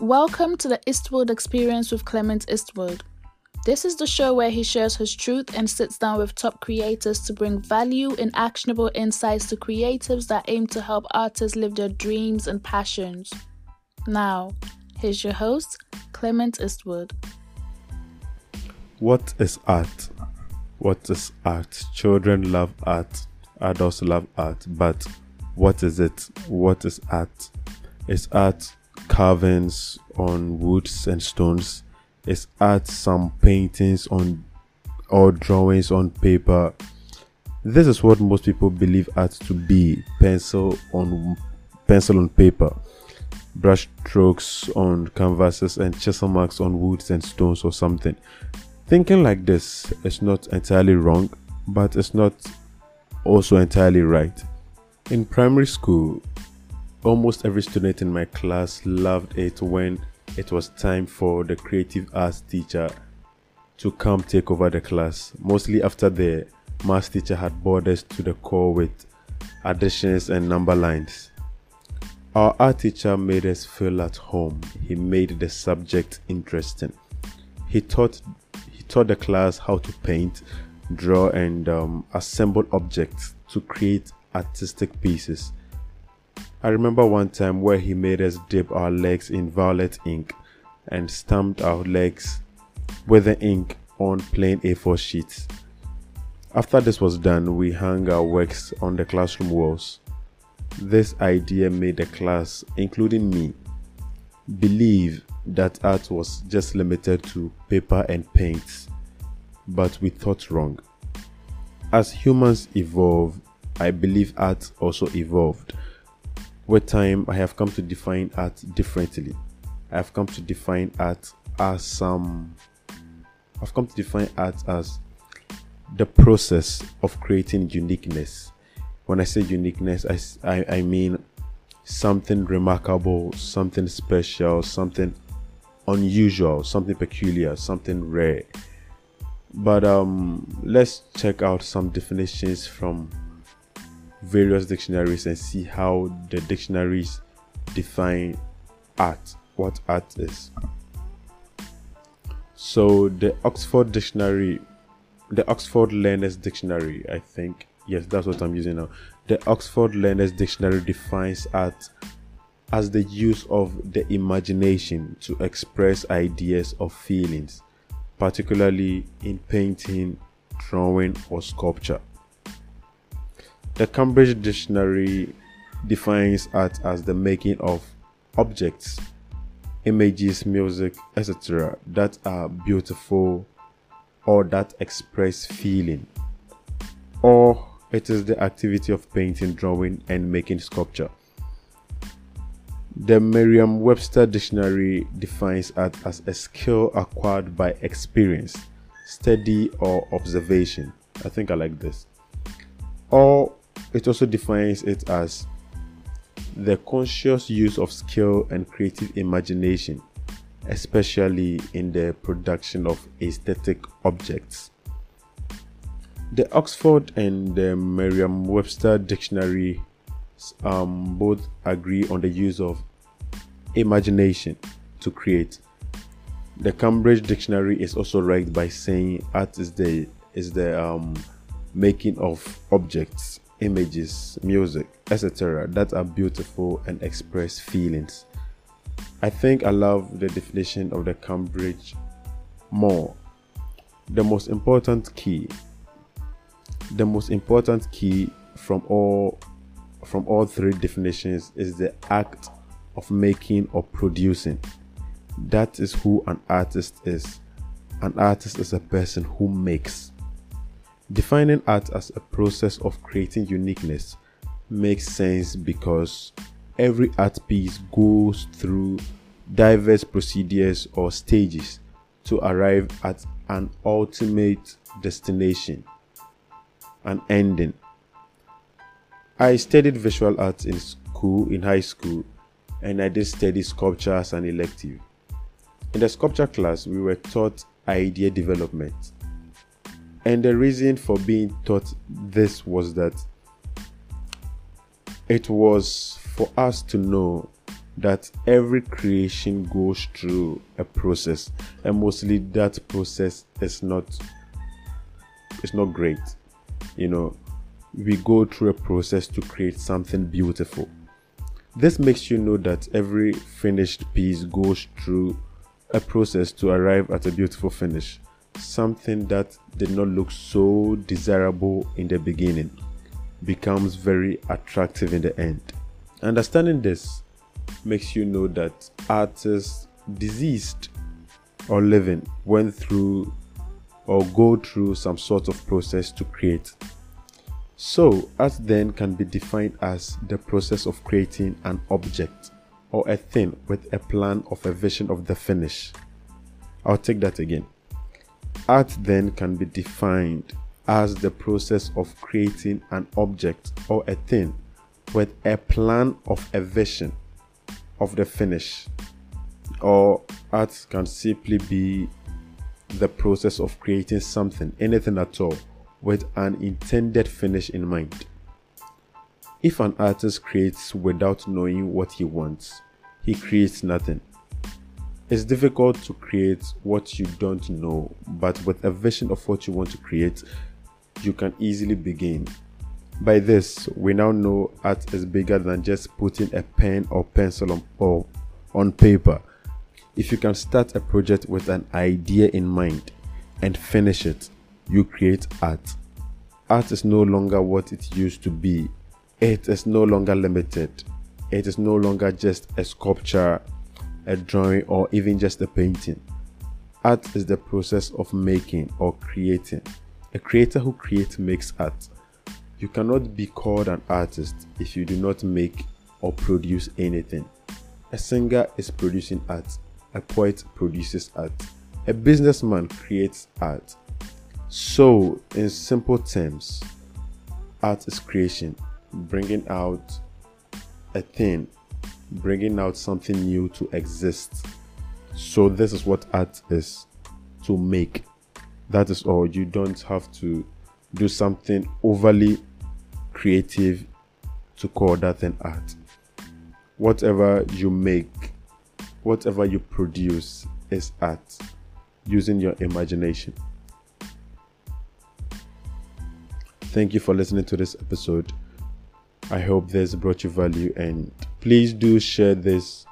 Welcome to the Eastwood Experience with Clement Eastwood. This is the show where he shares his truth and sits down with top creators to bring value and actionable insights to creatives that aim to help artists live their dreams and passions. Now, here's your host, Clement Eastwood. What is art? What is art? Children love art, adults love art, but what is it? What is art? Is art carvings on woods and stones? Is art some paintings on or drawings on paper? This is what most people believe art to be: pencil on pencil on paper, brush strokes on canvases, and chisel marks on woods and stones or something. Thinking like this is not entirely wrong, but it's not also entirely right. In primary school, almost every student in my class loved it when it was time for the creative arts teacher to come take over the class, mostly after the math teacher had bored us to the core with additions and number lines. Our art teacher made us feel at home. He made the subject interesting. He taught he taught the class how to paint, draw, and um, assemble objects to create artistic pieces. I remember one time where he made us dip our legs in violet ink and stamped our legs with the ink on plain A4 sheets. After this was done, we hung our works on the classroom walls. This idea made the class, including me, believe that art was just limited to paper and paints, but we thought wrong. As humans evolve, I believe art also evolved. With time, I have come to define art differently. I have come to define art as some. I've come to define art as the process of creating uniqueness. When I say uniqueness, I, I, I mean something remarkable, something special, something unusual, something peculiar, something rare. But um, let's check out some definitions from various dictionaries and see how the dictionaries define art, what art is. So the Oxford Dictionary, the Oxford Learners Dictionary, I think, yes, that's what I'm using now. The Oxford Learners Dictionary defines art as the use of the imagination to express ideas or feelings, particularly in painting, drawing, or sculpture. The Cambridge Dictionary defines art as the making of objects, images, music, etc., that are beautiful or that express feeling, or it is the activity of painting, drawing, and making sculpture. The Merriam Webster Dictionary defines art as a skill acquired by experience, study, or observation. I think I like this. Or it also defines it as the conscious use of skill and creative imagination, especially in the production of aesthetic objects. The Oxford and the Merriam Webster dictionary um, both agree on the use of imagination to create. The Cambridge Dictionary is also right by saying art is the is the um, making of objects images, music, etc., that are beautiful and express feelings. I think I love the definition of the Cambridge more. The most important key, the most important key from all from all three definitions is the act of making or producing. That is who an artist is. An artist is a person who makes. Defining art as a process of creating uniqueness makes sense because every art piece goes through diverse procedures or stages to arrive at an ultimate destination, an ending. I studied visual arts in school, in high school, and I did study sculpture as an elective. In the sculpture class, we were taught idea development and the reason for being taught this was that it was for us to know that every creation goes through a process. And mostly that process is not it's not great. You know we go through a process to create something beautiful. This makes you know that every finished piece goes through a process to arrive at a beautiful finish something that did not look so desirable in the beginning becomes very attractive in the end understanding this makes you know that artists deceased or living went through or go through some sort of process to create. So, art then can be defined as the process of creating an object or a thing with a plan of a vision of the finish. I'll take that again. Art then can be defined as the process of creating an object or a thing with a plan of a vision of the finish, or art can simply be the process of creating something, anything at all, with an intended finish in mind. If an artist creates without knowing what he wants, he creates nothing. It's difficult to create what you don't know, but with a vision of what you want to create, you can easily begin. By this, we now know art is bigger than just putting a pen or pencil on, or on paper. If you can start a project with an idea in mind and finish it, you create art. Art is no longer what it used to be. It is no longer limited. It is no longer just a sculpture, a drawing, or even just a painting. Art is the process of making or creating. A creator who creates makes art. You cannot be called an artist if you do not make or produce anything. A singer is producing art, a poet produces art, a businessman creates art. So, in simple terms, art is creation, bringing out a thing, bringing out something new to exist. So, this is what art is to make. That is all. You don't have to do something overly creative to call that an art. Whatever you make, whatever you produce is art using your imagination. Thank you for listening to this episode. I hope this brought you value and please do share this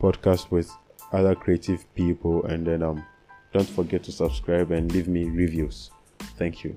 podcast with other creative people and then um don't forget to subscribe and leave me reviews. Thank you.